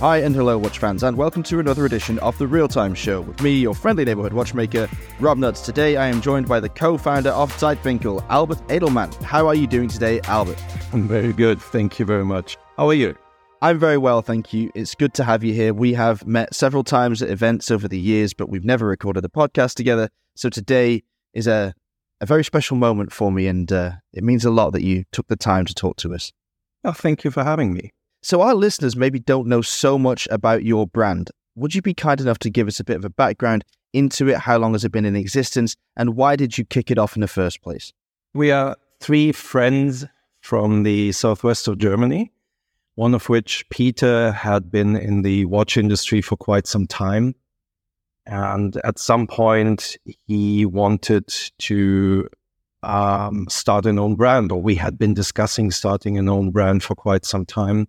Hi and hello, watch fans, and welcome to another edition of the Real Time Show with me, your friendly neighborhood watchmaker, Rob Nudds. Today I am joined by the co founder of Zeitwinkel, Albert Edelmann. How are you doing today, Albert? I'm very good. Thank you very much. How are you? I'm very well, thank you. It's good to have you here. We have met several times at events over the years, but we've never recorded a podcast together. So today is a, a very special moment for me, and uh, it means a lot that you took the time to talk to us. Oh, thank you for having me. So, our listeners maybe don't know so much about your brand. Would you be kind enough to give us a bit of a background into it? How long has it been in existence? And why did you kick it off in the first place? We are three friends from the southwest of Germany, one of which, Peter, had been in the watch industry for quite some time. And at some point, he wanted to um, start an own brand, or we had been discussing starting an own brand for quite some time.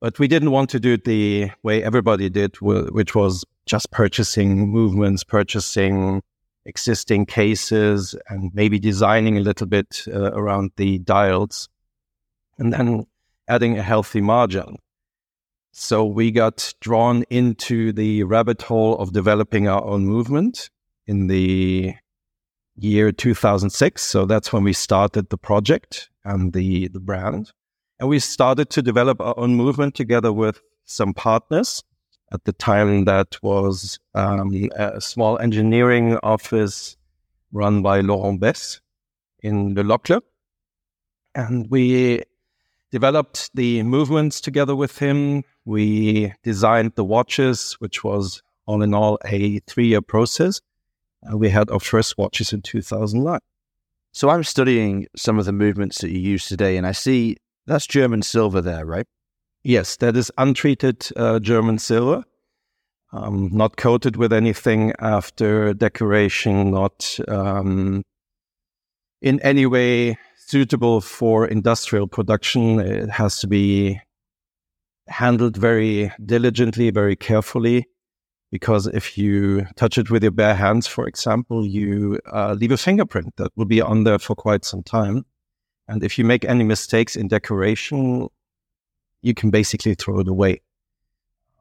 But we didn't want to do it the way everybody did, which was just purchasing movements, purchasing existing cases, and maybe designing a little bit uh, around the dials, and then adding a healthy margin. So we got drawn into the rabbit hole of developing our own movement in the year 2006. So that's when we started the project and the, the brand. And we started to develop our own movement together with some partners. At the time, that was um, a small engineering office run by Laurent Bess in Le Locle. And we developed the movements together with him. We designed the watches, which was all in all a three year process. And we had our first watches in 2009. So I'm studying some of the movements that you use today, and I see that's German silver there, right? Yes, that is untreated uh, German silver, um, not coated with anything after decoration, not um, in any way suitable for industrial production. It has to be handled very diligently, very carefully, because if you touch it with your bare hands, for example, you uh, leave a fingerprint that will be on there for quite some time. And if you make any mistakes in decoration, you can basically throw it away.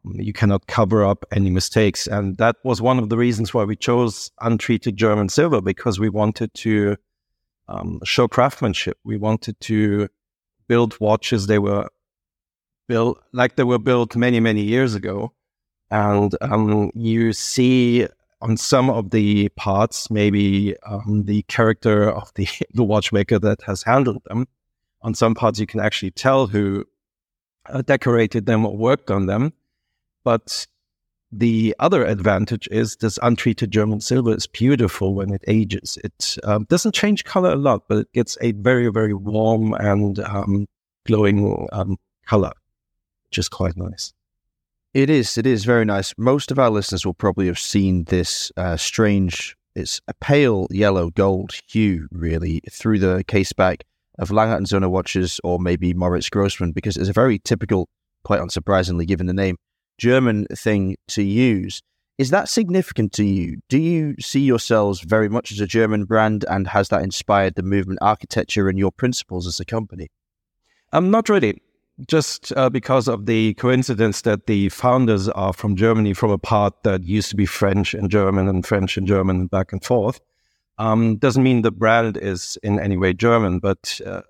Um, you cannot cover up any mistakes. And that was one of the reasons why we chose untreated German silver because we wanted to um, show craftsmanship. We wanted to build watches. They were built like they were built many, many years ago. And um, you see on some of the parts, maybe um, the character of the, the watchmaker that has handled them. On some parts, you can actually tell who uh, decorated them or worked on them. But the other advantage is this untreated German silver is beautiful when it ages. It um, doesn't change color a lot, but it gets a very, very warm and um, glowing um, color, which is quite nice. It is. It is very nice. Most of our listeners will probably have seen this uh, strange. It's a pale yellow gold hue, really, through the case back of Lange and Söhne watches, or maybe Moritz Grossmann, because it's a very typical, quite unsurprisingly, given the name, German thing to use. Is that significant to you? Do you see yourselves very much as a German brand, and has that inspired the movement architecture and your principles as a company? Um, not really just uh, because of the coincidence that the founders are from Germany, from a part that used to be French and German and French and German back and forth, um, doesn't mean the brand is in any way German. But uh,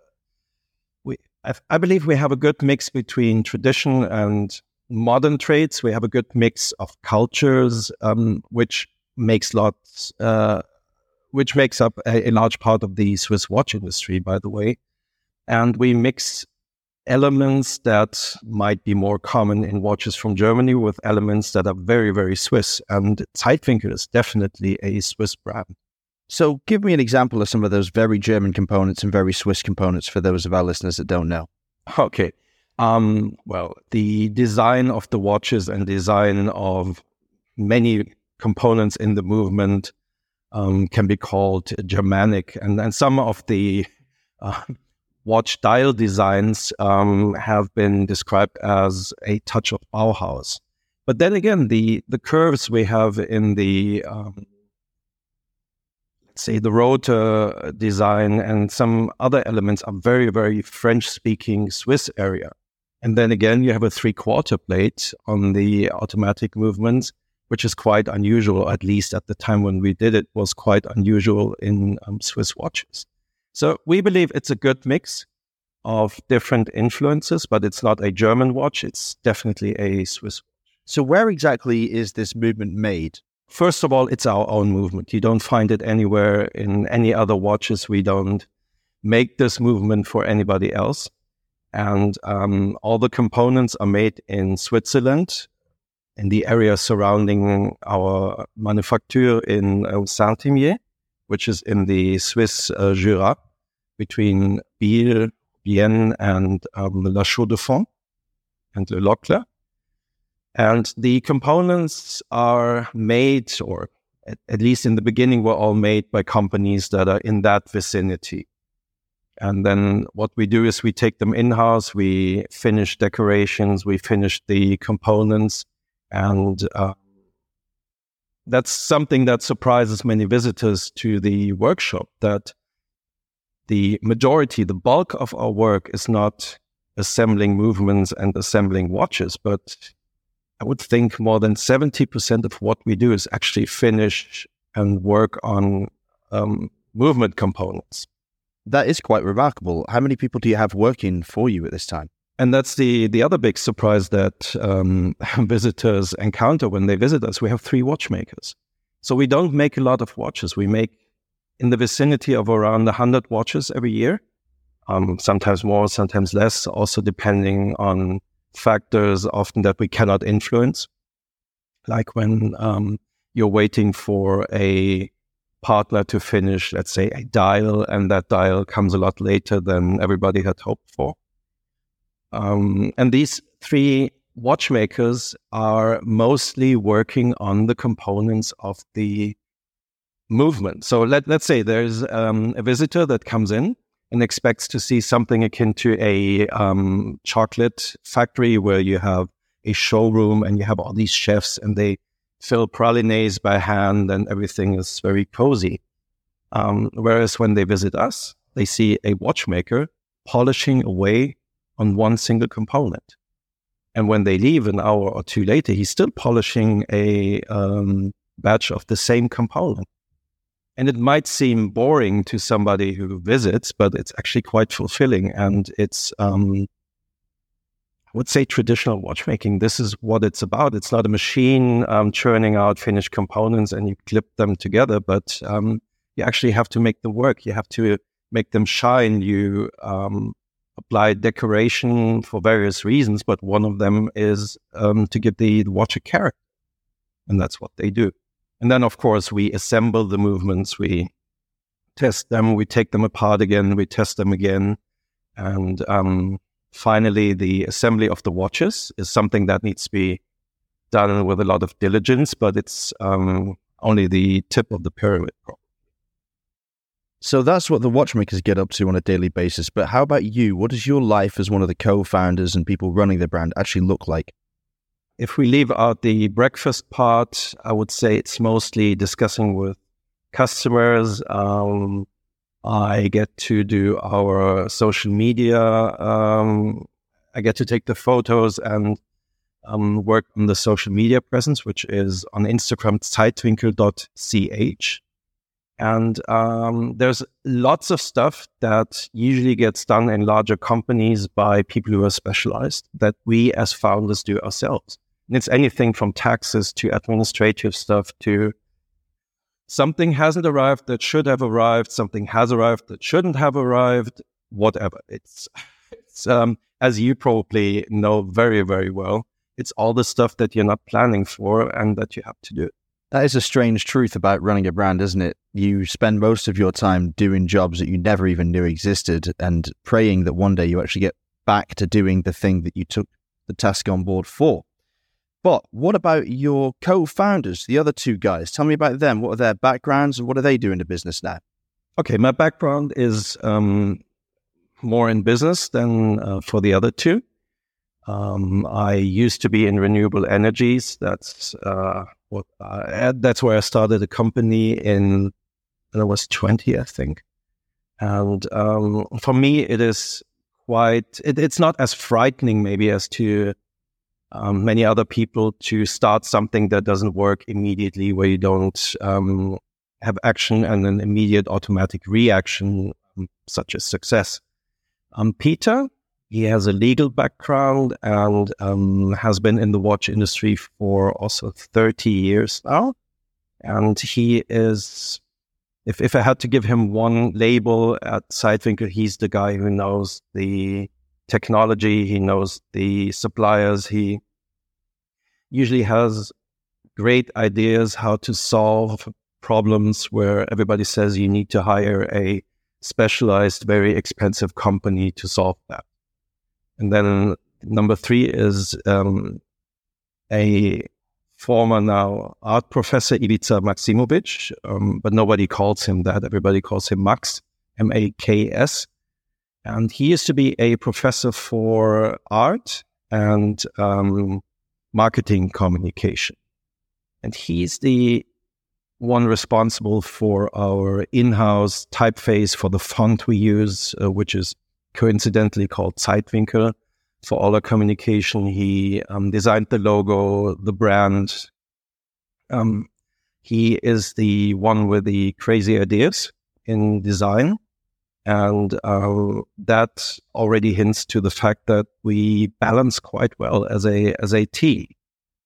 we, I, I, believe we have a good mix between tradition and modern traits. We have a good mix of cultures, um, which makes lots, uh, which makes up a, a large part of the Swiss watch industry, by the way. And we mix elements that might be more common in watches from Germany with elements that are very, very Swiss. And Zeitwinkel is definitely a Swiss brand. So, give me an example of some of those very German components and very Swiss components for those of our listeners that don't know. Okay. Um, well, the design of the watches and design of many components in the movement um, can be called Germanic. And, and some of the uh, watch dial designs um, have been described as a touch of Bauhaus. But then again, the the curves we have in the um, let's say the rotor design and some other elements are very very French speaking Swiss area. And then again, you have a three quarter plate on the automatic movements, which is quite unusual, at least at the time when we did it, was quite unusual in um, Swiss watches. So we believe it's a good mix of different influences, but it's not a German watch. It's definitely a Swiss watch. So where exactly is this movement made? First of all, it's our own movement. You don't find it anywhere in any other watches. We don't make this movement for anybody else. And um, all the components are made in Switzerland, in the area surrounding our manufacture in uh, Saint-Imier, which is in the Swiss uh, Jura, between Biel, Bienne, and um, La Chaux-de-Fonds and Le Locle. And the components are made, or at, at, least in the beginning, were all made by companies that are in that vicinity. And then what we do is we take them in house, we finish decorations, we finish the components, and uh, that's something that surprises many visitors to the workshop that the majority, the bulk of our work is not assembling movements and assembling watches, but I would think more than 70% of what we do is actually finish and work on um, movement components. That is quite remarkable. How many people do you have working for you at this time? And that's the, the other big surprise that um, visitors encounter when they visit us. We have three watchmakers. So we don't make a lot of watches. We make in the vicinity of around 100 watches every year, um, sometimes more, sometimes less, also depending on factors often that we cannot influence, like when um, you're waiting for a partner to finish, let's say, a dial, and that dial comes a lot later than everybody had hoped for. Um, and these three watchmakers are mostly working on the components of the movement. So let, let's say there's um, a visitor that comes in and expects to see something akin to a um, chocolate factory where you have a showroom and you have all these chefs and they fill pralines by hand and everything is very cozy. Um, whereas when they visit us, they see a watchmaker polishing away on one single component. And when they leave an hour or two later, he's still polishing a um, batch of the same component. And it might seem boring to somebody who visits, but it's actually quite fulfilling. And it's, um, I would say, traditional watchmaking. This is what it's about. It's not a machine um, churning out finished components and you clip them together, but um, you actually have to make them work. You have to make them shine. You um, apply decoration for various reasons, but one of them is um, to give the, the watch a character. And that's what they do. And then, of course, we assemble the movements, we test them, we take them apart again, we test them again. And um, finally, the assembly of the watches is something that needs to be done with a lot of diligence, but it's um, only the tip of the pyramid. So that's what the watchmakers get up to on a daily basis. But how about you? What does your life as one of the co founders and people running the brand actually look like? If we leave out the breakfast part, I would say it's mostly discussing with customers. Um, I get to do our social media. Um, I get to take the photos and um, work on the social media presence, which is on Instagram, zeitwinkel.ch. And um, there's lots of stuff that usually gets done in larger companies by people who are specialized that we as founders do ourselves. It's anything from taxes to administrative stuff to something hasn't arrived that should have arrived, something has arrived that shouldn't have arrived, whatever. It's, it's um, as you probably know very, very well, it's all the stuff that you're not planning for and that you have to do. That is a strange truth about running a brand, isn't it? You spend most of your time doing jobs that you never even knew existed and praying that one day you actually get back to doing the thing that you took the task on board for. But what about your co founders, the other two guys? Tell me about them. What are their backgrounds and what are they doing in the business now? Okay, my background is um, more in business than uh, for the other two. Um, I used to be in renewable energies. That's uh, what uh, that's where I started a company in. I was twenty, I think. And um, for me, it is quite, it, it's not as frightening maybe as to um, many other people to start something that doesn't work immediately, where you don't um, have action and an immediate automatic reaction, um, such as success. Um, Peter, he has a legal background and um, has been in the watch industry for also 30 years now. And he is, if, if I had to give him one label at Zeitwinkel, he's the guy who knows the technology, he knows the suppliers, he usually has great ideas how to solve problems where everybody says you need to hire a specialized, very expensive company to solve that. And then number three is um, a former now art professor, Ivica Maksimovic, um, but nobody calls him that. Everybody calls him Max, M A K S. And he used to be a professor for art and um, marketing communication. And he's the one responsible for our in-house typeface for the font we use, uh, which is coincidentally called Zeitwinkel. For all our communication, he um, designed the logo, the brand. Um, he is the one with the crazy ideas in design. And uh, that already hints to the fact that we balance quite well as a as a team.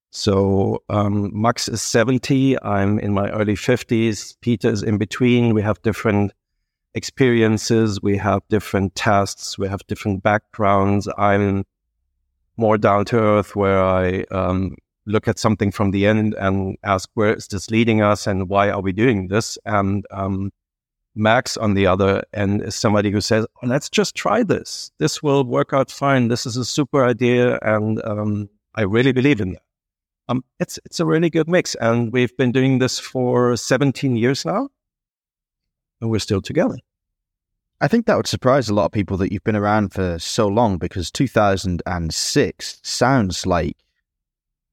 So um, Max is 70. I'm in my early 50s. Peter is in between. We have different experiences. We have different tasks. We have different backgrounds. I'm more down to earth where I um, look at something from the end and ask, where is this leading us and why are we doing this? And um, Max, on the other end, is somebody who says, oh, let's just try this. This will work out fine. This is a super idea. And um, I really believe in that um, it's it's a really good mix, and we've been doing this for 17 years now, and we're still together. I think that would surprise a lot of people that you've been around for so long because 2006 sounds like,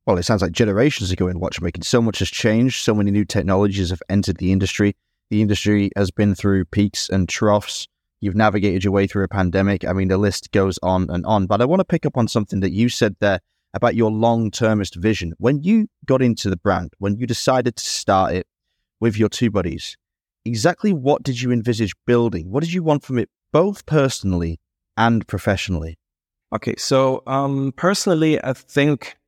well, it sounds like generations ago in watchmaking. So much has changed. So many new technologies have entered the industry. The industry has been through peaks and troughs. You've navigated your way through a pandemic. I mean, the list goes on and on. But I want to pick up on something that you said there about your long termist vision. When you got into the brand, when you decided to start it with your two buddies, exactly what did you envisage building? What did you want from it, both personally and professionally? Okay, so um, personally, I think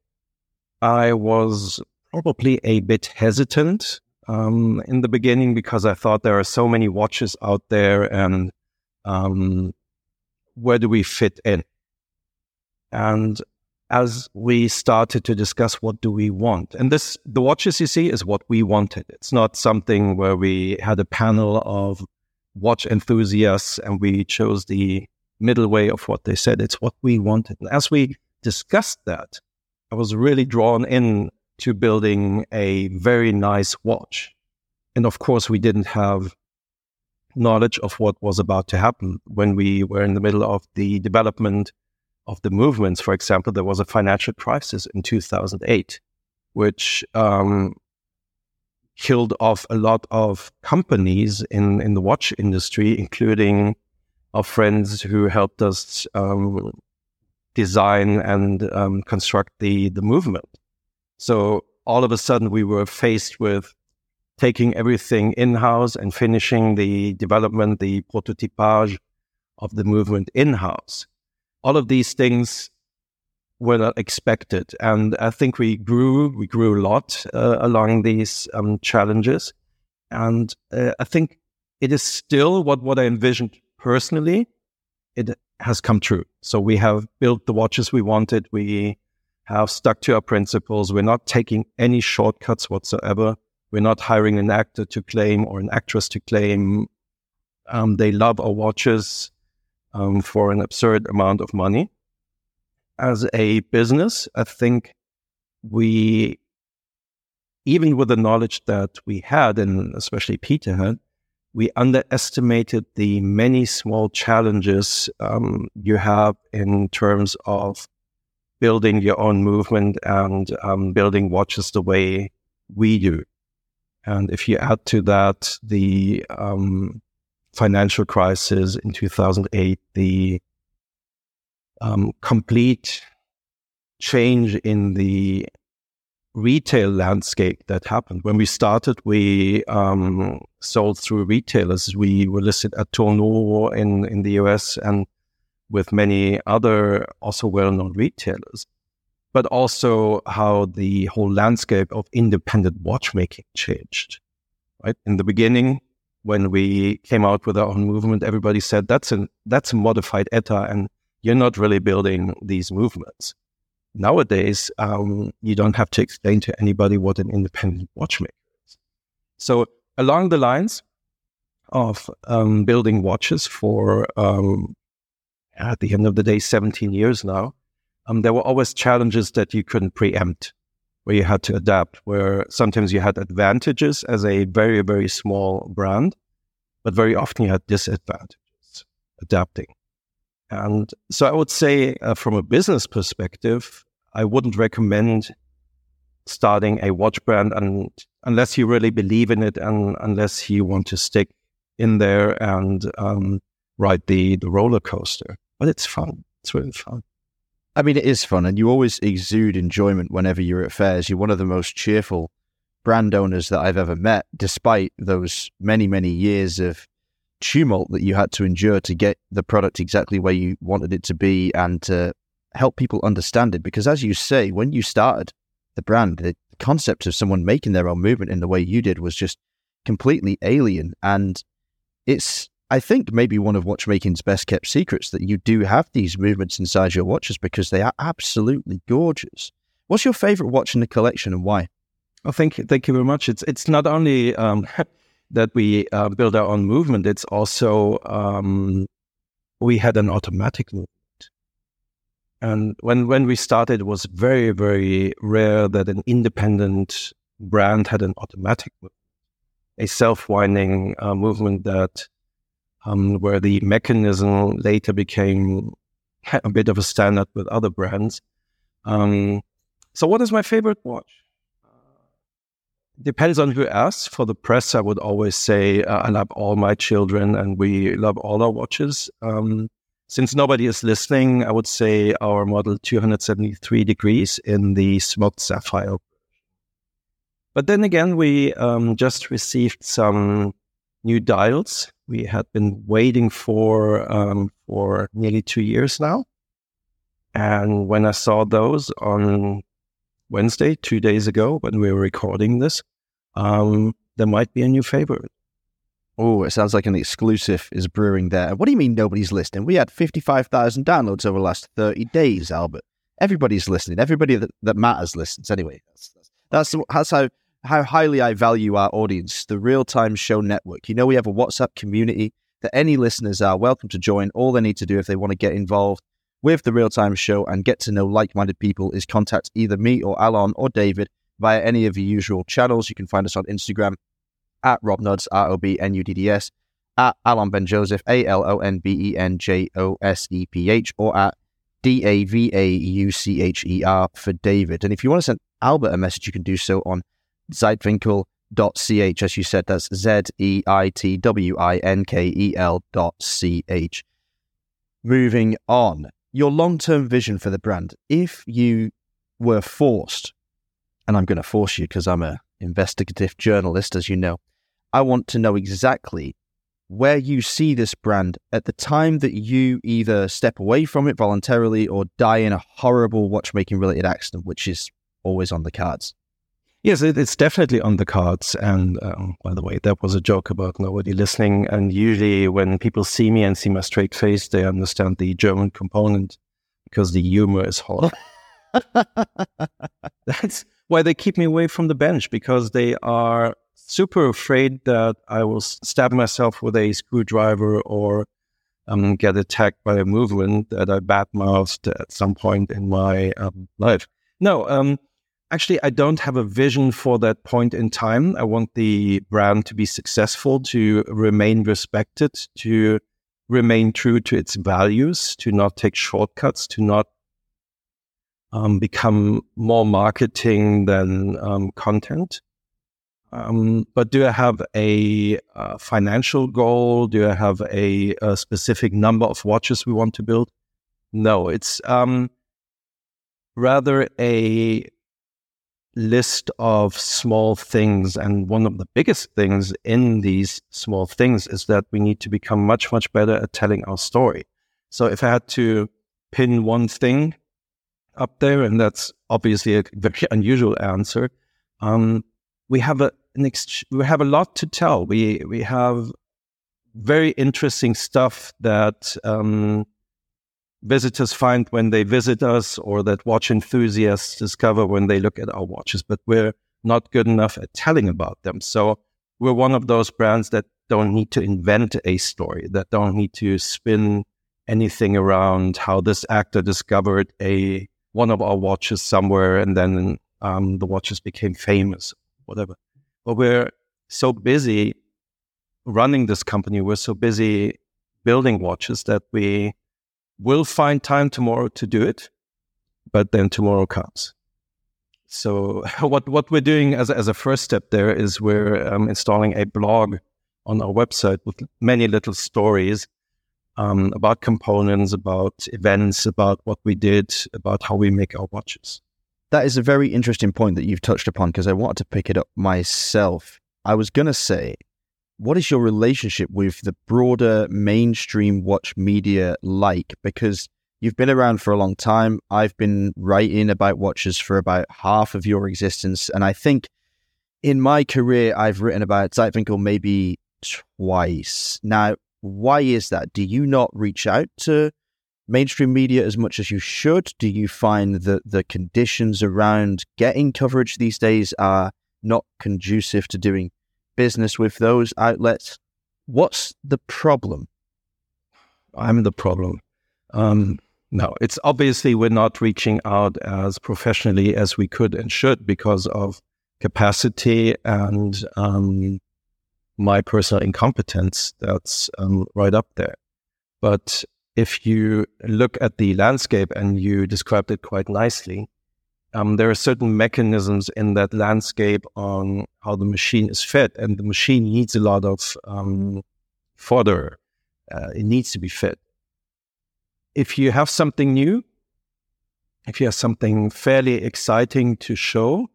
I was probably a bit hesitant um, in the beginning because I thought there are so many watches out there and um, where do we fit in? And as we started to discuss what do we want. And this, the watches you see is what we wanted. It's not something where we had a panel of watch enthusiasts and we chose the middle way of what they said. It's what we wanted. And as we discussed that, I was really drawn in to building a very nice watch. And of course, we didn't have knowledge of what was about to happen when we were in the middle of the development of the movements. For example, there was a financial crisis in 2008, which um, killed off a lot of companies in, in the watch industry, including our friends who helped us um, design and um, construct the, the movement. So all of a sudden, we were faced with taking everything in house and finishing the development, the prototypage of the movement in house all of these things were not expected. And I think we grew, we grew a lot uh, along these um, challenges. And uh, I think it is still what, what I envisioned personally. It has come true. So we have built the watches we wanted. We have stuck to our principles. We're not taking any shortcuts whatsoever. We're not hiring an actor to claim or an actress to claim um, they love our watches um, for an absurd amount of money. As a business, I think we, even with the knowledge that we had, and especially Peter had, we underestimated the many small challenges um, you have in terms of building your own movement and um, building watches the way we do. And if you add to that the um, financial crisis in 2008, the um, complete change in the retail landscape that happened. When we started, we um, sold through retailers. We were listed at Tourneau in, in the US and with many other also well-known retailers. But also how the whole landscape of independent watchmaking changed. Right in the beginning, when we came out with our own movement, everybody said that's a that's a modified ETA, and you're not really building these movements nowadays, um, you don't have to explain to anybody what an independent watchmaker is. So, along the lines of um, building watches for, um, at the end of the day, 17 years now, um, there were always challenges that you couldn't preempt, where you had to adapt, where sometimes you had advantages as a very, very small brand, but very often you had disadvantages adapting. And so I would say, uh, from a business perspective, I wouldn't recommend starting a watch brand and, unless you really believe in it and unless you want to stick in there and um, ride the, the roller coaster. But it's fun. It's really fun. I mean, it is fun, and you always exude enjoyment whenever you're at fairs. You're one of the most cheerful brand owners that I've ever met, despite those many, many years of tumult that you had to endure to get the product exactly where you wanted it to be and to help people understand it. Because as you say, when you started the brand, the concept of someone making their own movement in the way you did was just completely alien. And it's, I think, maybe one of watchmaking's best kept secrets that you do have these movements inside your watches because they are absolutely gorgeous. What's your favorite watch in the collection and why? Oh, thank you, thank you very much. It's it's not only um, that we uh, build our own movement. It's also um, we had an automatic movement. And when, when we started, it was very, very rare that an independent brand had an automatic movement, a self-winding uh, movement that um, where the mechanism later became a bit of a standard with other brands. Um, so, what is my favorite watch? depends on who asks. For the press, I would always say uh, I love all my children and we love all our watches. Um, since nobody is listening, I would say our model 273 degrees in the smoked sapphire. But then again, we um, just received some new dials. We had been waiting for um, for nearly two years now, and when I saw those on Wednesday, two days ago, when we were recording this, um, there might be a new favorite. Oh, it sounds like an exclusive is brewing there. What do you mean nobody's listening? We had 55,000 downloads over the last 30 days, Albert. Everybody's listening. Everybody that, that matters listens. Anyway, that's, that's, that's how, how highly I value our audience, the Real Time Show Network. You know, we have a WhatsApp community that any listeners are welcome to join. All they need to do if they want to get involved with the Real Time Show and get to know like minded people is contact either me or Alon or David via any of the usual channels. You can find us on Instagram at Rob Nudds, R O B N U D D S, at Alon Ben Joseph, A L O N B E N J O S E P H, or at D A V A U C H E R for David. And if you want to send Albert a message, you can do so on zeitwinkel.ch. As you said, that's Z E I T W I N K E L dot C H. Moving on, your long term vision for the brand. If you were forced and I'm going to force you because I'm a investigative journalist, as you know. I want to know exactly where you see this brand at the time that you either step away from it voluntarily or die in a horrible watchmaking related accident, which is always on the cards. Yes, it's definitely on the cards. And um, by the way, that was a joke about nobody listening. And usually, when people see me and see my straight face, they understand the German component because the humor is hot. That's why they keep me away from the bench because they are super afraid that I will stab myself with a screwdriver or um, get attacked by a movement that I badmouthed at some point in my um, life. No, um, actually, I don't have a vision for that point in time. I want the brand to be successful, to remain respected, to remain true to its values, to not take shortcuts, to not um, become more marketing than um, content. Um, but do I have a, a, financial goal? Do I have a, a, specific number of watches we want to build? No, it's um, rather a list of small things. And one of the biggest things in these small things is that we need to become much, much better at telling our story. So if I had to pin one thing up there, and that's obviously a very unusual answer, um, we have a ex- we have a lot to tell. We we have very interesting stuff that um, visitors find when they visit us or that watch enthusiasts discover when they look at our watches, but we're not good enough at telling about them. So we're one of those brands that don't need to invent a story, that don't need to spin anything around how this actor discovered a one of our watches somewhere and then um, the watches became famous, whatever. But we're so busy running this company, we're so busy building watches that we will find time tomorrow to do it, but then tomorrow comes. So what what we're doing as as a first step there is we're um, installing a blog on our website with many little stories um, about components, about events, about what we did, about how we make our watches. That is a very interesting point that you've touched upon because I wanted to pick it up myself. I was going to say what is your relationship with the broader mainstream watch media like? Because you've been around for a long time. I've been writing about watches for about half of your existence. And I think in my career, I've written about Zeitwinkel maybe twice. Now, why is that? Do you not reach out to mainstream media as much as you should? Do you find that the conditions around getting coverage these days are not conducive to doing business with those outlets. What's the problem? I'm the problem. Um, no, it's obviously we're not reaching out as professionally as we could and should because of capacity and um, my personal incompetence. That's um, right up there. But if you look at the landscape and you described it quite nicely, um, there are certain mechanisms in that landscape on how the machine is fed, and the machine needs a lot of um, fodder. Uh, it needs to be fed. If you have something new, if you have something fairly exciting to show,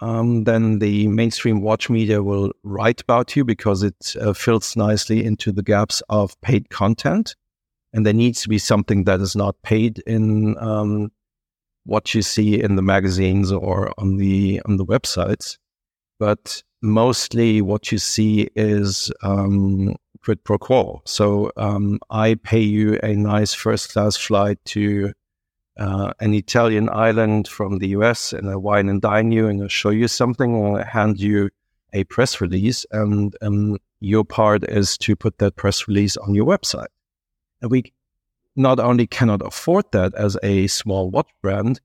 um, then the mainstream watch media will write about you because it uh, fills nicely into the gaps of paid content. And there needs to be something that is not paid in um, what you see in the magazines or on the on the websites, but mostly what you see is um, quid pro quo. So um, I pay you a nice first class flight to uh, an Italian island from the US, and I wine and dine you, and I show you something, or I hand you a press release, and um, your part is to put that press release on your website. And we not only cannot afford that as a small watch brand,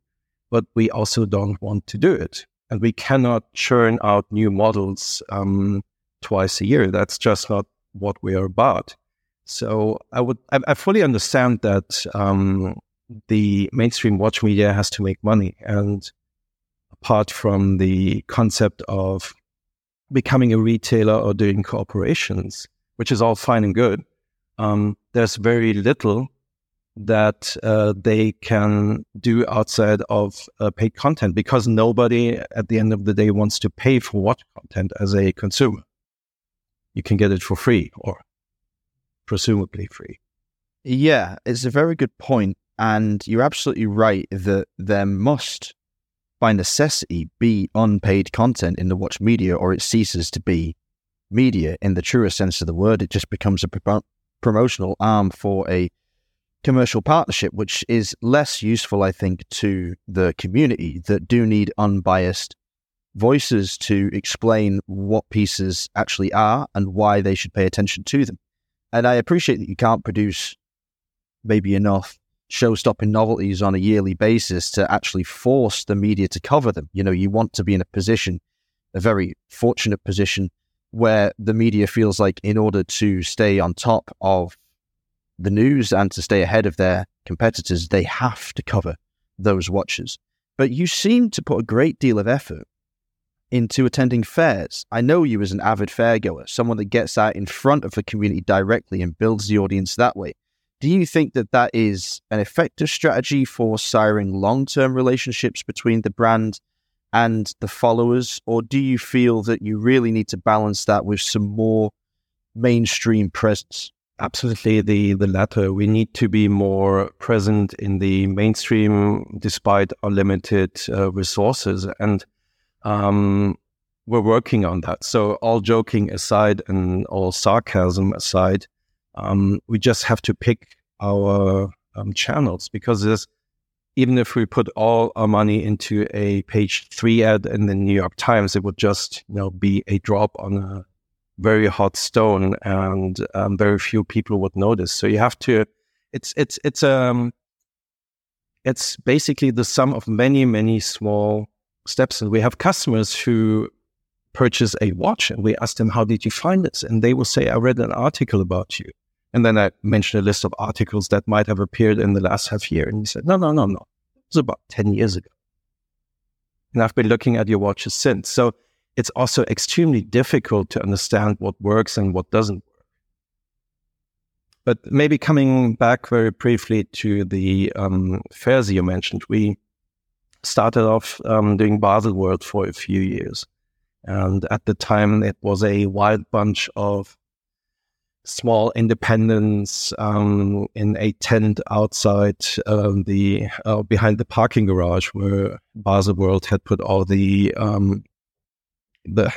but we also don't want to do it. And we cannot churn out new models um, twice a year. That's just not what we are about. So I would, I, I fully understand that um, the mainstream watch media has to make money. And apart from the concept of becoming a retailer or doing corporations, which is all fine and good, um, there's very little that uh, they can do outside of uh, paid content because nobody at the end of the day wants to pay for watch content as a consumer. You can get it for free or presumably free. Yeah, it's a very good point, And you're absolutely right that there must, by necessity, be unpaid content in the watch media or it ceases to be media in the truest sense of the word. It just becomes a pro- promotional arm for a commercial partnership, which is less useful, I think, to the community that do need unbiased voices to explain what pieces actually are and why they should pay attention to them. And I appreciate that you can't produce maybe enough show stopping novelties on a yearly basis to actually force the media to cover them. You know, you want to be in a position, a very fortunate position, where the media feels like in order to stay on top of the news and to stay ahead of their competitors, they have to cover those watches. But you seem to put a great deal of effort into attending fairs. I know you as an avid fairgoer, someone that gets out in front of the community directly and builds the audience that way. Do you think that that is an effective strategy for siring long term relationships between the brand and the followers? Or do you feel that you really need to balance that with some more mainstream presence? Absolutely, the, the latter. We need to be more present in the mainstream despite our limited uh, resources. And um, we're working on that. So, all joking aside and all sarcasm aside, um, we just have to pick our um, channels because even if we put all our money into a page three ad in the New York Times, it would just you know be a drop on a very hot stone, and um, very few people would notice. So you have to. It's it's it's um it's basically the sum of many many small steps, and we have customers who purchase a watch, and we ask them, "How did you find this?" And they will say, "I read an article about you." And then I mentioned a list of articles that might have appeared in the last half year. And he said, no, no, no, no. It was about 10 years ago. And I've been looking at your watches since. So it's also extremely difficult to understand what works and what doesn't work. But maybe coming back very briefly to the um, fairs you mentioned, we started off um, doing Baselworld for a few years. And at the time, it was a wild bunch of small independents um, in a tent outside um, the uh, behind the parking garage where Baselworld had put all the um, the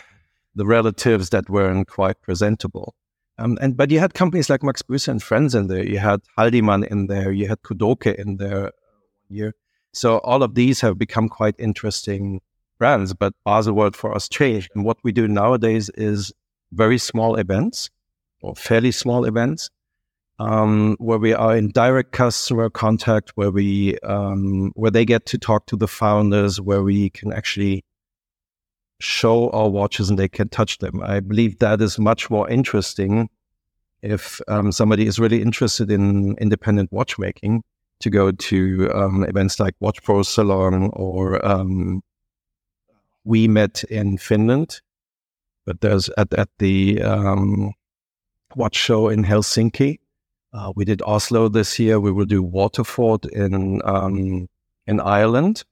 the relatives that weren't quite presentable. Um, and but you had companies like Max Büsser and Friends in there. You had Haldimann in there. You had Kudoke in there one year. So all of these have become quite interesting brands. But Baselworld for us changed. And what we do nowadays is very small events or fairly small events um, where we are in direct customer contact, where we um, where they get to talk to the founders, where we can actually show our watches and they can touch them. I believe that is much more interesting if um, somebody is really interested in independent watchmaking to go to um, events like Watch Pro Salon or um, we met in Finland, but there's at at the um, watch show in Helsinki. Uh, we did Oslo this year. We will do Waterford in um, in Ireland.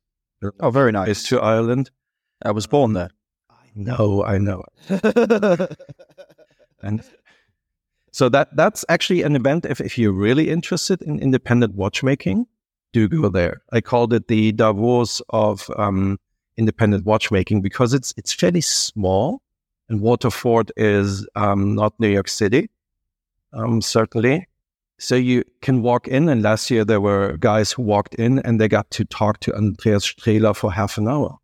Oh, very nice. Is to Ireland. I was born there. Know, I know. and so that that's actually an event. If if you're really interested in independent watchmaking, do go there. I called it the Davos of um, independent watchmaking because it's it's fairly small, and Waterford is um, not New York City, um, certainly. So you can walk in, and last year there were guys who walked in and they got to talk to Andreas Strehler for half an hour,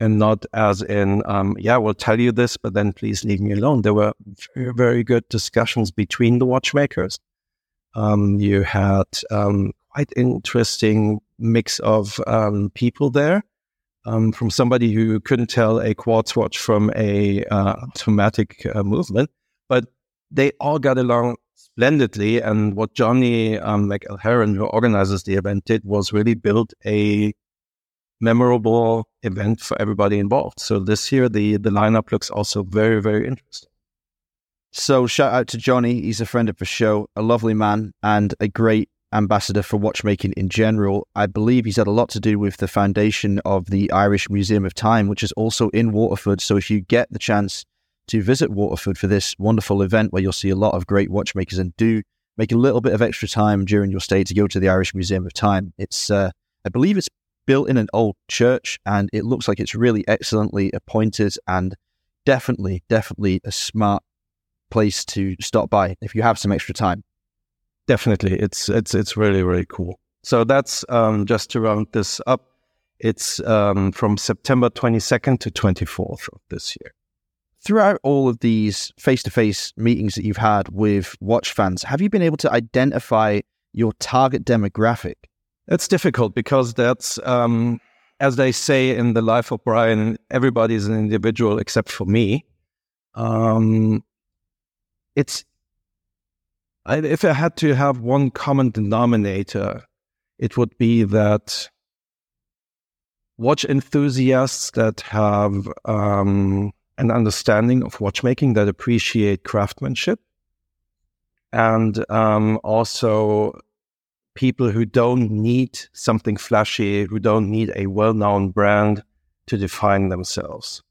and not as in, um, yeah, we'll tell you this, but then please leave me alone. There were very, very good discussions between the watchmakers. Um, you had um, quite interesting mix of um, people there. Um, from somebody who couldn't tell a quartz watch from a uh, automatic uh, movement, but they all got along splendidly. And what Johnny um, McElherron, who organizes the event, did was really build a memorable event for everybody involved. So this year, the the lineup looks also very, very interesting. So shout out to Johnny. He's a friend of the show, a lovely man, and a great ambassador for watchmaking in general. I believe he's had a lot to do with the foundation of the Irish Museum of Time, which is also in Waterford. So if you get the chance to visit Waterford for this wonderful event where you'll see a lot of great watchmakers and do make a little bit of extra time during your stay to go to the Irish Museum of Time. It's, uh, I believe it's built in an old church and it looks like it's really excellently appointed and definitely, definitely a smart place to stop by if you have some extra time. Definitely. It's, it's, it's really, really cool. So that's um, just to round this up. It's um, from September 22nd to 24th of this year throughout all of these face to face meetings that you've had with watch fans, have you been able to identify your target demographic? It's difficult because that's, um, as they say in the life of Brian, everybody is an individual except for me. Um, it's, I, if I had to have one common denominator, it would be that watch enthusiasts that have um, an understanding of watchmaking that appreciate craftsmanship and um, also people who don't need something flashy, who don't need a well known brand to define themselves.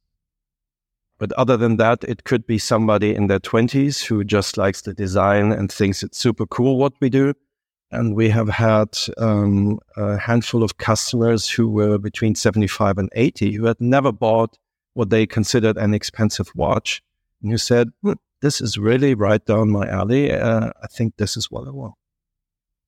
But other than that, it could be somebody in their 20s who just likes the design and thinks it's super cool what we do. And we have had um, a handful of customers who were between 75 and 80 who had never bought what they considered an expensive watch and who said, hmm, This is really right down my alley. Uh, I think this is what I want.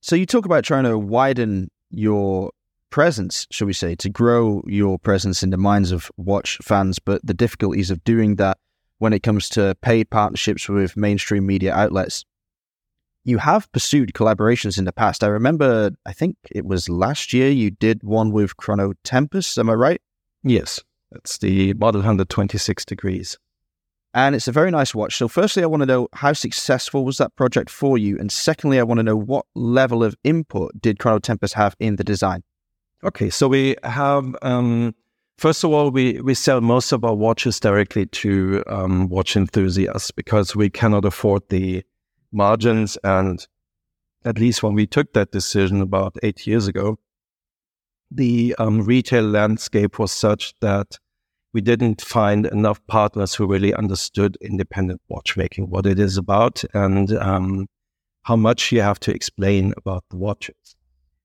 So you talk about trying to widen your presence, shall we say, to grow your presence in the minds of watch fans, but the difficulties of doing that when it comes to paid partnerships with mainstream media outlets. You have pursued collaborations in the past. I remember, I think it was last year, you did one with Chrono Tempus. Am I right? Yes, that's the Model 126 degrees. And it's a very nice watch. So, firstly, I want to know how successful was that project for you? And secondly, I want to know what level of input did Chrono Tempus have in the design? Okay, so we have um, first of all we we sell most of our watches directly to um, watch enthusiasts because we cannot afford the margins, and at least when we took that decision about eight years ago, the um, retail landscape was such that we didn't find enough partners who really understood independent watchmaking, what it is about, and um, how much you have to explain about the watches.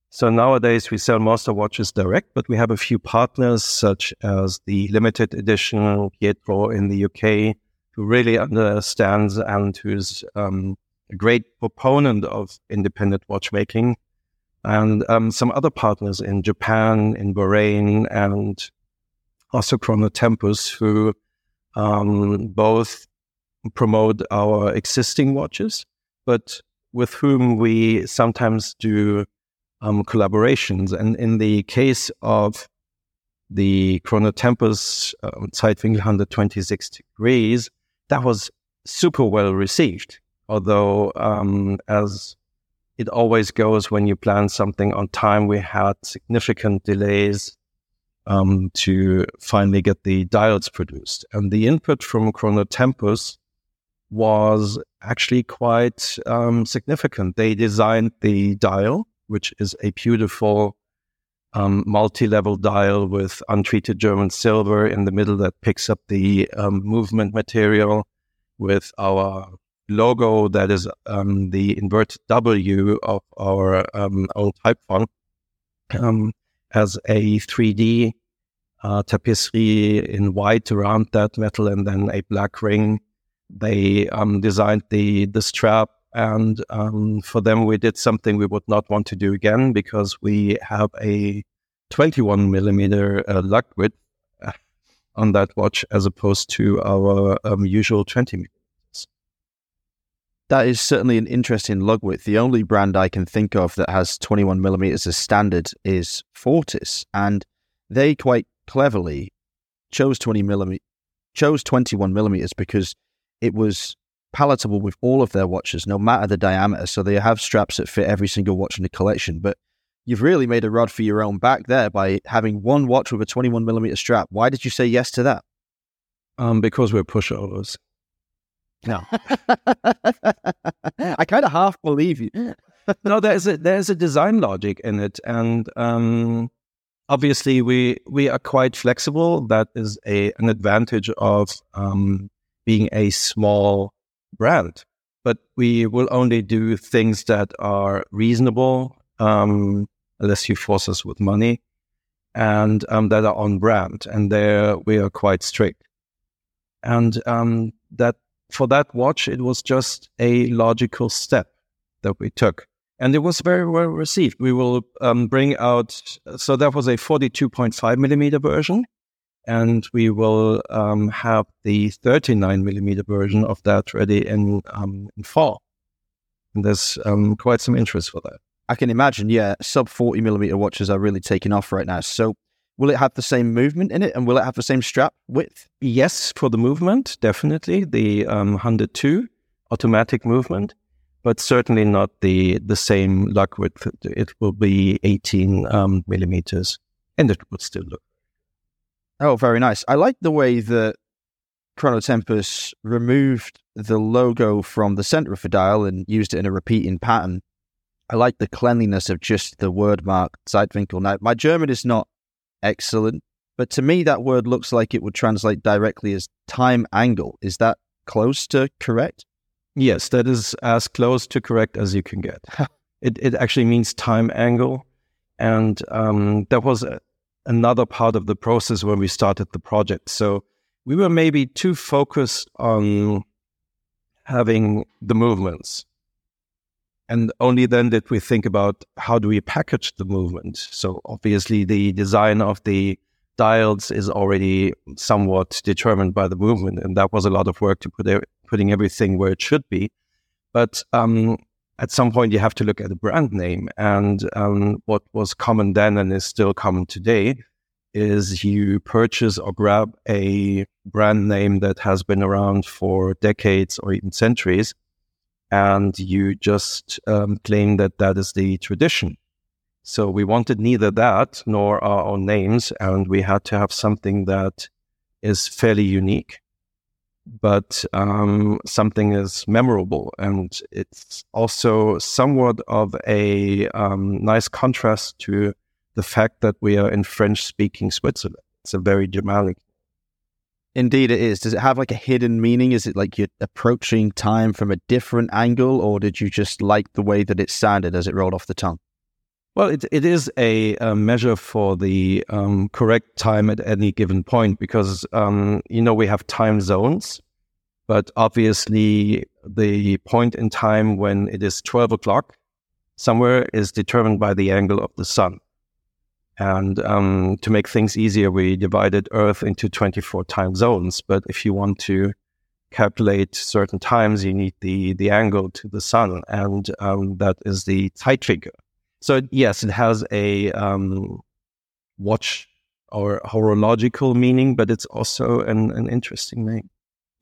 So nowadays we sell most of watches direct, but we have a few partners such as the limited edition Pietro in the UK, who really understands and who's um, a great proponent of independent watchmaking, and um, some other partners in Japan, in Bahrain, and also Chrono Tempus, who um, both promote our existing watches, but with whom we sometimes do um, collaborations. And in the case of the Chrono Tempus um, Zeitwinkel 126 degrees, that was super well received. Although, um, as it always goes when you plan something on time, we had significant delays um, to finally get the dials produced. And the input from Chrono Tempus was actually quite um, significant. They designed the dial which is a beautiful um, multi-level dial with untreated German silver in the middle that picks up the um, movement material with our logo that is um, the inverted W of our um, own type font um, as a 3D uh, tapestry in white around that metal and then a black ring. They um, designed the the strap and um, for them, we did something we would not want to do again because we have a 21 millimeter uh, lug width uh, on that watch as opposed to our um, usual 20 millimeters. That is certainly an interesting lug width. The only brand I can think of that has 21 millimeters as standard is Fortis, and they quite cleverly chose 20 millimeter, chose 21 millimeters because it was palatable with all of their watches, no matter the diameter. So they have straps that fit every single watch in the collection. But you've really made a rod for your own back there by having one watch with a 21 millimeter strap. Why did you say yes to that? Um, because we're pushovers. No, I kind of half believe you. no, there's a there's a design logic in it, and um, obviously we we are quite flexible. That is a an advantage of um, being a small brand, but we will only do things that are reasonable, um, unless you force us with money, and um, that are on brand. And there we are quite strict. And um, that for that watch, it was just a logical step that we took. And it was very well received. We will um, bring out, so that was a 42.5 millimeter version and we will um, have the 39 millimeter version of that ready in, um, in fall. And there's um, quite some interest for that. I can imagine, yeah, sub 40 millimeter watches are really taking off right now. So, will it have the same movement in it and will it have the same strap width? Yes, for the movement, definitely. The um, 102 automatic movement, but certainly not the, the same lug width. It will be 18 um, millimeters and it would still look Oh, very nice. I like the way that Chronotempus removed the logo from the center of the dial and used it in a repeating pattern. I like the cleanliness of just the word mark Zeitwinkel. Now, my German is not excellent, but to me, that word looks like it would translate directly as time angle. Is that close to correct? Yes, that is as close to correct as you can get. it, it actually means time angle. And um, that was a, another part of the process when we started the project. So we were maybe too focused on having the movements. And only then did we think about how do we package the movement. So obviously the design of the dials is already somewhat determined by the movement. And that was a lot of work to put putting everything where it should be. But um, at some point, you have to look at the brand name. And um, what was common then and is still common today is you purchase or grab a brand name that has been around for decades or even centuries, and you just um, claim that that is the tradition. So we wanted neither that nor our own names, and we had to have something that is fairly unique, but um, something is memorable, and it's also somewhat of a um, nice contrast to the fact that we are in French speaking Switzerland. It's a very Germanic. Indeed, it is. Does it have like a hidden meaning? Is it like you're approaching time from a different angle, or did you just like the way that it sounded as it rolled off the tongue? Well, it, it is a, a measure for the um, correct time at any given point because, um, you know, we have time zones, but obviously the point in time when it is 12 o'clock somewhere is determined by the angle of the sun. And um, to make things easier, we divided Earth into 24 time zones. But if you want to calculate certain times, you need the, the angle to the sun, and um, that is the Zeitwinkel. So, yes, it has a um, watch or horological meaning, but it's also an, an interesting name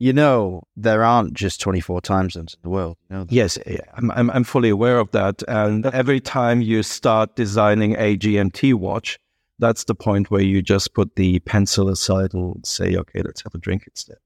you know there aren't just 24 time zones in the world. You know yes, I'm, I'm, I'm fully aware of that. And every time you start designing a GMT watch, that's the point where you just put the pencil aside and say, okay, let's have a drink instead.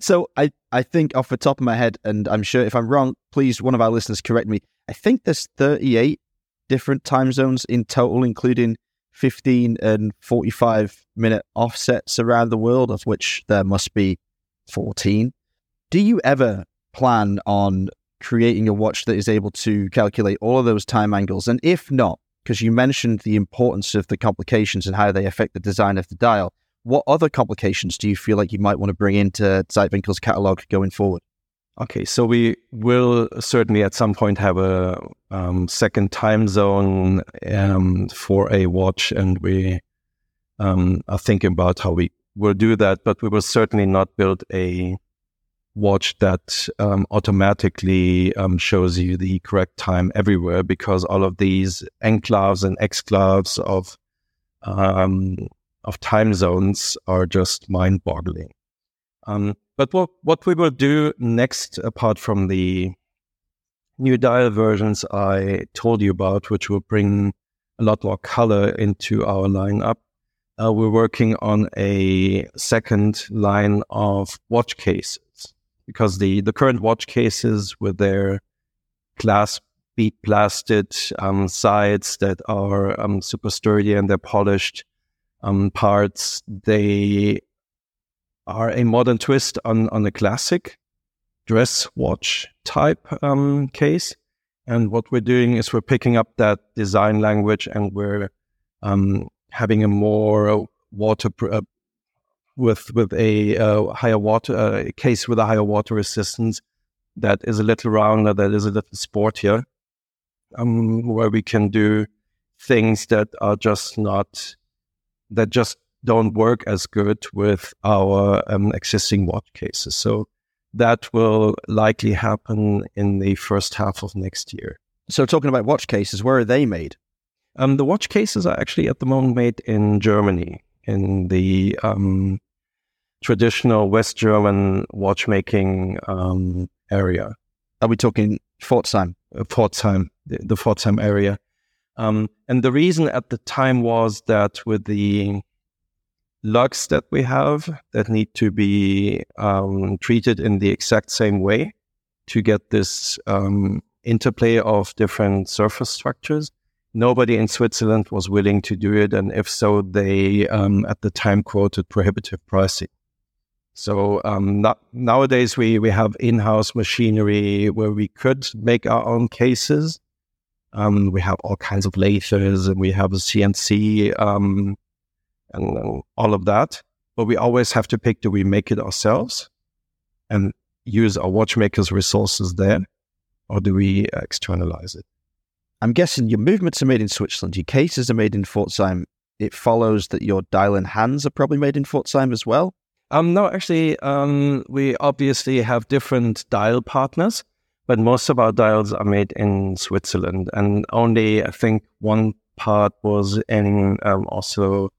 so I, I think off the top of my head, and I'm sure if I'm wrong, please one of our listeners correct me. I think there's 38 different time zones in total, including 15 and 45 minute offsets around the world, of which there must be 14. Do you ever plan on creating a watch that is able to calculate all of those time angles? And if not, because you mentioned the importance of the complications and how they affect the design of the dial, what other complications do you feel like you might want to bring into Zeitwinkel's catalog going forward? Okay, so we will certainly at some point have a um, second time zone um, for a watch, and we um, are thinking about how we will do that. But we will certainly not build a watch that um, automatically um, shows you the correct time everywhere, because all of these enclaves and exclaves of um, of time zones are just mind-boggling. But what, what we will do next, apart from the new dial versions I told you about, which will bring a lot more color into our lineup, uh, we're working on a second line of watch cases. Because the, the current watch cases with their glass bead blasted um, sides that are um, super sturdy and they're polished um, parts, they are a modern twist on, on a classic dress watch type um, case. And what we're doing is we're picking up that design language and we're um, having a more water uh, with with a uh, higher water uh, case with a higher water resistance that is a little rounder, that is a little sportier, um, where we can do things that are just not that just don't work as good with our um, existing watch cases. So that will likely happen in the first half of next year. So, talking about watch cases, where are they made? Um, the watch cases are actually at the moment made in Germany, in the um, traditional West German watchmaking um, area. Are we talking Pforzheim? Uh, Pforzheim, the, the Pforzheim area. Um, and the reason at the time was that with the lugs that we have that need to be um, treated in the exact same way to get this um, interplay of different surface structures. Nobody in Switzerland was willing to do it, and if so, they um, at the time quoted prohibitive pricing. So um, nowadays we we have in-house machinery where we could make our own cases. Um, we have all kinds of lasers, and we have a CNC and, and all of that. But we always have to pick: do we make it ourselves and use our watchmakers' resources there, or do we externalize it? I'm guessing your movements are made in Switzerland, your cases are made in Pforzheim. It follows that your dial and hands are probably made in Pforzheim as well. Um, no, actually, um, we obviously have different dial partners, but most of our dials are made in Switzerland, and only I think one part was in um, also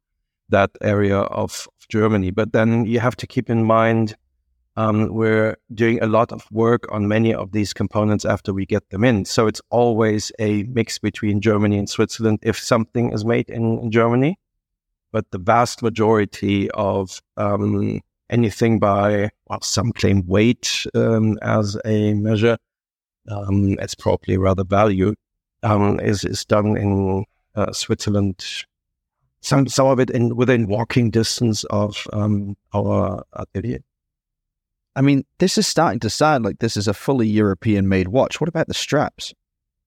that area of Germany. But then you have to keep in mind um, we're doing a lot of work on many of these components after we get them in. So it's always a mix between Germany and Switzerland if something is made in, in Germany. But the vast majority of um, anything by, well, some claim weight um, as a measure, um, it's probably rather value, um, is, is done in uh, Switzerland. Some, some of it in within walking distance of um, our atelier. I mean, this is starting to sound like this is a fully European made watch. What about the straps?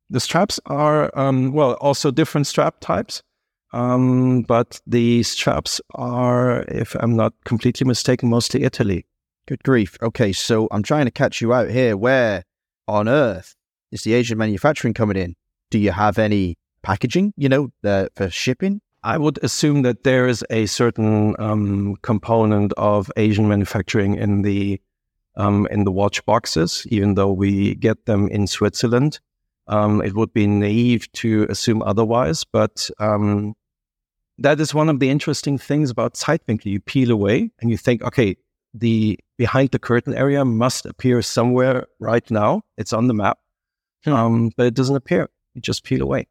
The straps are, um, well, also different strap types. Um, but the straps are, if I'm not completely mistaken, mostly Italy. Good grief. Okay, so I'm trying to catch you out here. Where on earth is the Asian manufacturing coming in? Do you have any packaging, you know, uh, for shipping? I would assume that there is a certain um, component of Asian manufacturing in the um, in the watch boxes, even though we get them in Switzerland. Um, it would be naive to assume otherwise, but um, that is one of the interesting things about Zeitwinkel. You peel away and you think, okay, the behind the curtain area must appear somewhere right now. It's on the map, um, but it doesn't appear. You just peel away.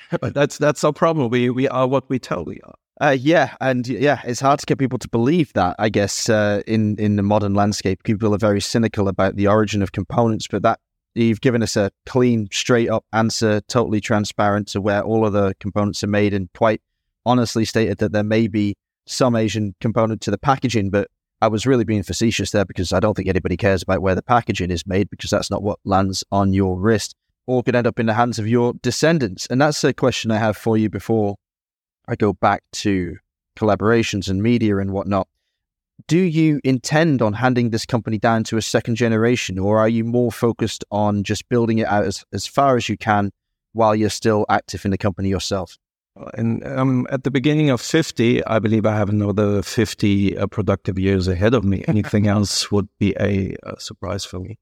but that's that's our problem. We we are what we tell we are. Uh, yeah, and yeah, it's hard to get people to believe that. I guess uh, in in the modern landscape, people are very cynical about the origin of components. But that you've given us a clean, straight up answer, totally transparent to where all of the components are made, and quite honestly stated that there may be some Asian component to the packaging. But I was really being facetious there because I don't think anybody cares about where the packaging is made because that's not what lands on your wrist or could end up in the hands of your descendants. And that's a question I have for you before I go back to collaborations and media and whatnot. Do you intend on handing this company down to a second generation, or are you more focused on just building it out as, as far as you can while you're still active in the company yourself? And um, at the beginning of 50, I believe I have another 50 uh, productive years ahead of me. Anything else would be a, a, surprise for me.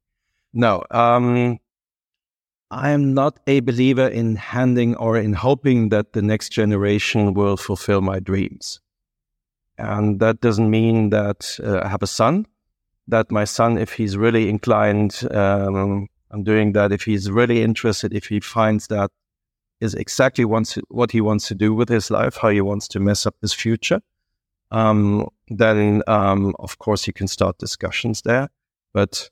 No, um, I am not a believer in handing or in hoping that the next generation will fulfill my dreams. And that doesn't mean that uh, I have a son, that my son, if he's really inclined um, on doing that, if he's really interested, if he finds that is exactly wants, what he wants to do with his life, how he wants to mess up his future, um, then um, of course you can start discussions there. But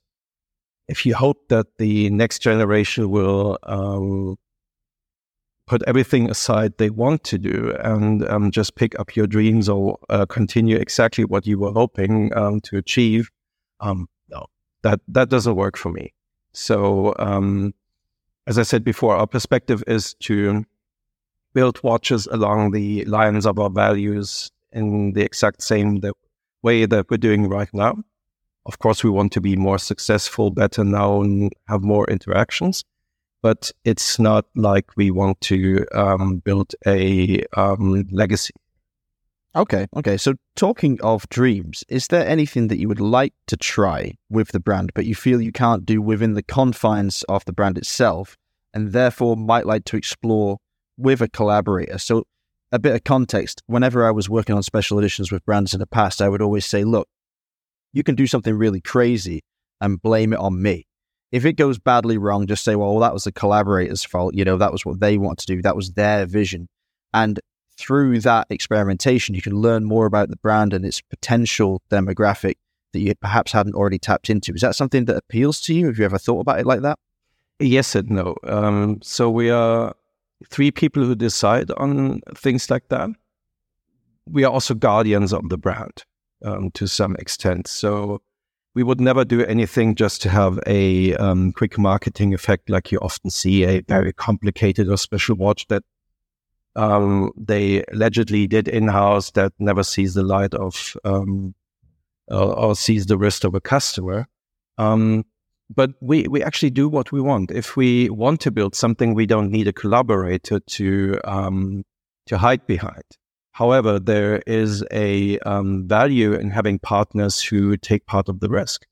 if you hope that the next generation will um, put everything aside they want to do and um, just pick up your dreams or uh, continue exactly what you were hoping um, to achieve, um, no, that that doesn't work for me. So, um, as I said before, our perspective is to build watches along the lines of our values in the exact same way that we're doing right now. Of course, we want to be more successful, better known, have more interactions, but it's not like we want to um, build a um, legacy. Okay, okay. So, talking of dreams, is there anything that you would like to try with the brand, but you feel you can't do within the confines of the brand itself, and therefore might like to explore with a collaborator? So, a bit of context whenever I was working on special editions with brands in the past, I would always say, look, you can do something really crazy and blame it on me. If it goes badly wrong, just say, well, that was the collaborator's fault. You know, that was what they want to do. That was their vision. And through that experimentation, you can learn more about the brand and its potential demographic that you perhaps hadn't already tapped into. Is that something that appeals to you? Have you ever thought about it like that? Yes and no. Um, so we are three people who decide on things like that. We are also guardians of the brand um, to some extent. So we would never do anything just to have a um, quick marketing effect, like you often see a very complicated or special watch that um, they allegedly did in house that never sees the light of um, or, or, sees the wrist of a customer. Um, but we, we actually do what we want. If we want to build something, we don't need a collaborator to um, to hide behind. However, there is a um, value in having partners who take part of the risk.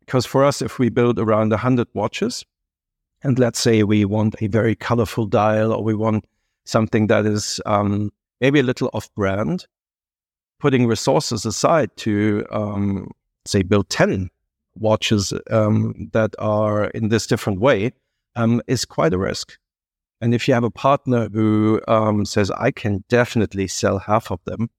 Because for us, if we build around 100 watches, and let's say we want a very colorful dial or we want something that is um, maybe a little off brand, putting resources aside to, um, say, build 10 watches um, that are in this different way um, is quite a risk. And if you have a partner who um, says, I can definitely sell half of them,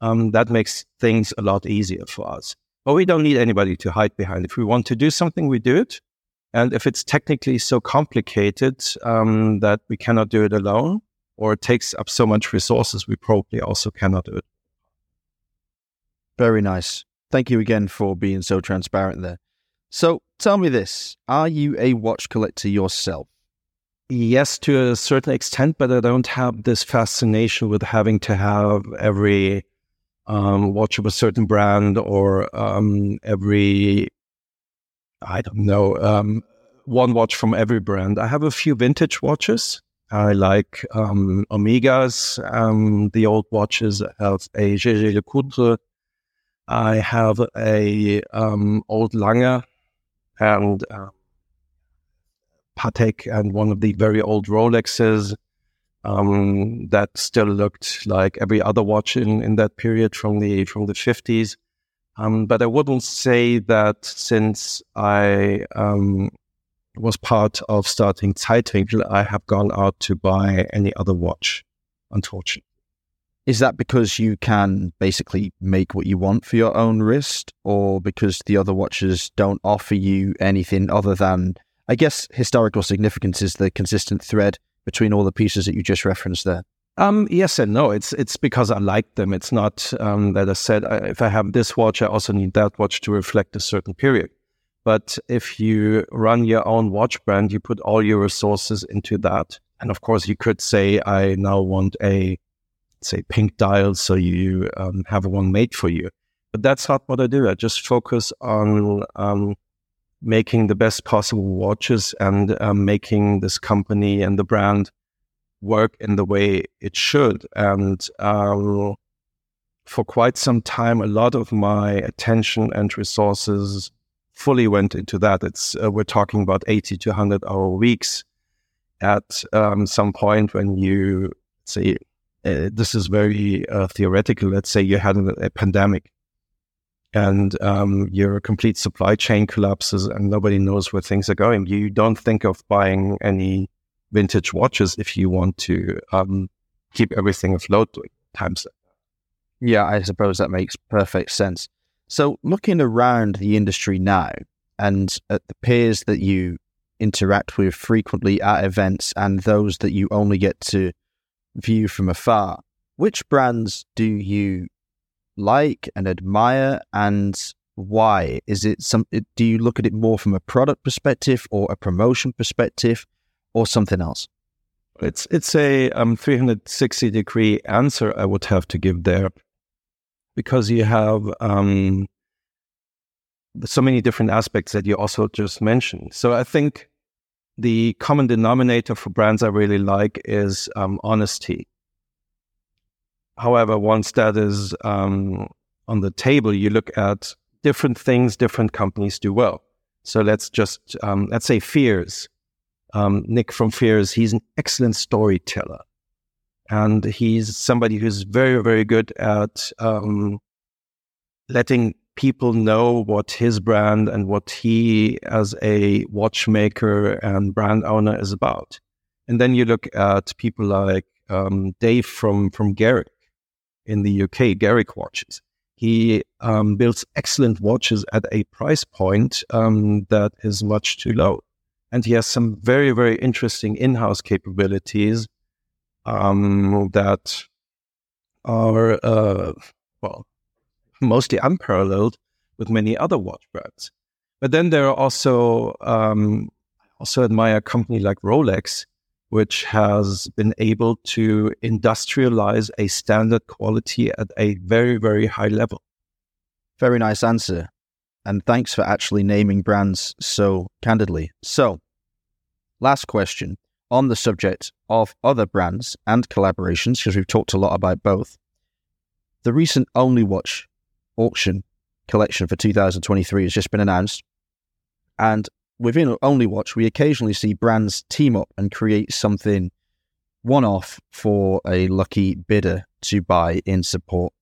um, that makes things a lot easier for us. But we don't need anybody to hide behind. If we want to do something, we do it. And if it's technically so complicated um, that we cannot do it alone, or it takes up so much resources, we probably also cannot do it. Very nice. Thank you again for being so transparent there. So tell me this Are you a watch collector yourself? Yes, to a certain extent, but I don't have this fascination with having to have every um, watch of a certain brand or um, every, I don't know, um, one watch from every brand. I have a few vintage watches. I like um, Omegas, um, the old watches. I have a Jaeger LeCoultre. I have a um, old Lange and uh, Patek and one of the very old Rolexes um, that still looked like every other watch in, in that period from the from the fifties. Um, but I wouldn't say that since I um, was part of starting Zeitwinkel, I have gone out to buy any other watch, unfortunately. Is that because you can basically make what you want for your own wrist, or because the other watches don't offer you anything other than I guess historical significance is the consistent thread between all the pieces that you just referenced there. Um, yes and no. It's it's because I like them. It's not um, that I said I, if I have this watch, I also need that watch to reflect a certain period. But if you run your own watch brand, you put all your resources into that. And of course, you could say, I now want a, say, pink dial, so you um, have one made for you. But that's not what I do. I just focus on um, making the best possible watches and um, making this company and the brand work in the way it should. And um, for quite some time, a lot of my attention and resources fully went into that. It's uh, we're talking about eighty to hundred hour weeks. At um, some point, when you say uh, this is very uh, theoretical, let's say you had a, a pandemic and um, your complete supply chain collapses and nobody knows where things are going. You don't think of buying any vintage watches if you want to um, keep everything afloat during times. Yeah, I suppose that makes perfect sense. So, looking around the industry now and at the peers that you interact with frequently at events and those that you only get to view from afar, which brands do you like and admire and why? Is it some do you look at it more from a product perspective or a promotion perspective or something else? It's it's a um, 360 degree answer I would have to give there because you have um, so many different aspects that you also just mentioned. So I think the common denominator for brands I really like is um, honesty. However, once that is um, on the table, you look at different things different companies do well. So let's just um, let's say Fears. Um, Nick from Fears, he's an excellent storyteller, and he's somebody who's very very good at um, letting people know what his brand and what he as a watchmaker and brand owner is about. And then you look at people like um, Dave from from Garrick in the UK, Garrick watches. He um, builds excellent watches at a price point um, that is much too low, and he has some very very interesting in-house capabilities um, that are uh, well mostly unparalleled with many other watch brands. But then there are also um, also admire a company like Rolex, which has been able to industrialize a standard quality at a very, very high level. Very nice answer. And thanks for actually naming brands so candidly. So, last question on the subject of other brands and collaborations, because we've talked a lot about both. The recent Only Watch auction collection for 2023 has just been announced. And within Only Watch, we occasionally see brands team up and create something one off for a lucky bidder to buy in support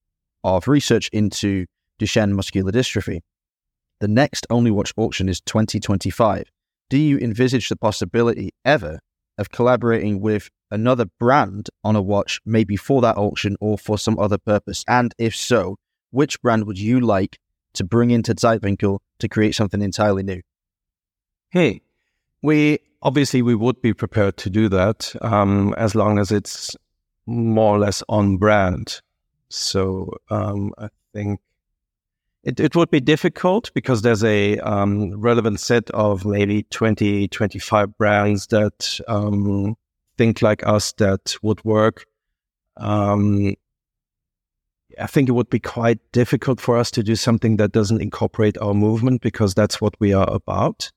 of research into Duchenne muscular dystrophy. The next Only Watch auction is 2025. Do you envisage the possibility ever of collaborating with another brand on a watch, maybe for that auction or for some other purpose? And if so, which brand would you like to bring into Zeitwinkel to create something entirely new? Hey, we obviously we would be prepared to do that um, as long as it's more or less on brand. So um, I think it, it would be difficult because there's a um, relevant set of maybe 20, 25 brands that um, think like us that would work. Um, I think it would be quite difficult for us to do something that doesn't incorporate our movement because that's what we are about.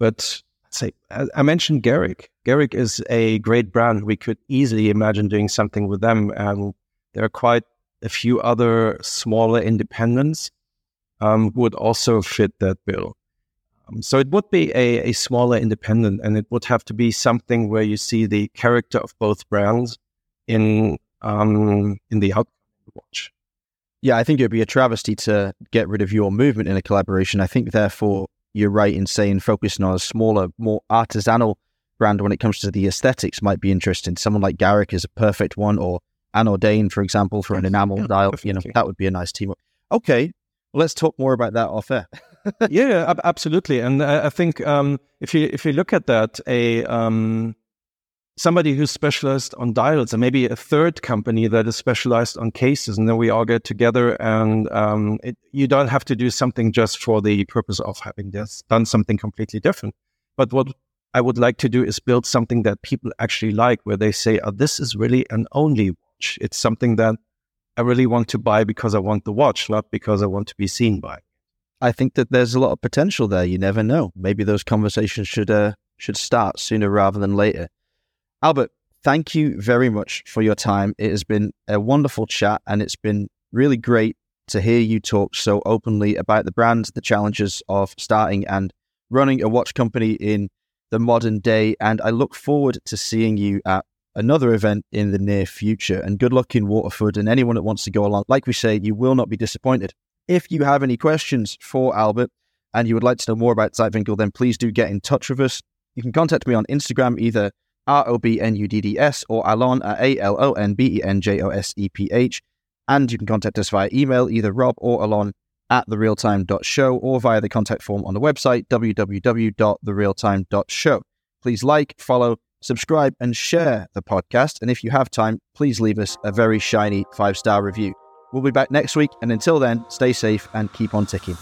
But say I mentioned Garrick. Garrick is a great brand. We could easily imagine doing something with them, and there are quite a few other smaller independents um, would also fit that bill. Um, so it would be a, a smaller independent, and it would have to be something where you see the character of both brands in um, in the outcome watch. Yeah, I think it would be a travesty to get rid of your movement in a collaboration. I think, therefore, you're right in saying focusing on a smaller, more artisanal brand when it comes to the aesthetics might be interesting. Someone like Garrick is a perfect one, or Anordain, for example, for an enamel yeah, dial. You know, that would be a nice team. Okay, well, let's talk more about that off air. yeah, absolutely. And I think um, if you if you look at that, a um, somebody who's specialized on dials and maybe a third company that is specialized on cases and then we all get together and um, it, you don't have to do something just for the purpose of having this done something completely different. But what i would like to do is build something that people actually like where they say oh, this is really an only watch. It's something that i really want to buy because i want the watch not because i want to be seen by i think that there's a lot of potential there. You never know. Maybe those conversations should uh, should start sooner rather than later Albert, thank you very much for your time. It has been a wonderful chat and it's been really great to hear you talk so openly about the brand, the challenges of starting and running a watch company in the modern day. And I look forward to seeing you at another event in the near future. And good luck in Waterford and anyone that wants to go along. Like we say, you will not be disappointed. If you have any questions for Albert and you would like to know more about Zeitwinkel, then please do get in touch with us. You can contact me on Instagram either R O B N U D D S, or Alon at A L O N B E N J O S E P H. And you can contact us via email, either Rob or Alon at therealtime.show or via the contact form on the website, www.therealtime.show. Please like, follow, subscribe, and share the podcast. And if you have time, please leave us a very shiny five star review. We'll be back next week. And until then, stay safe and keep on ticking.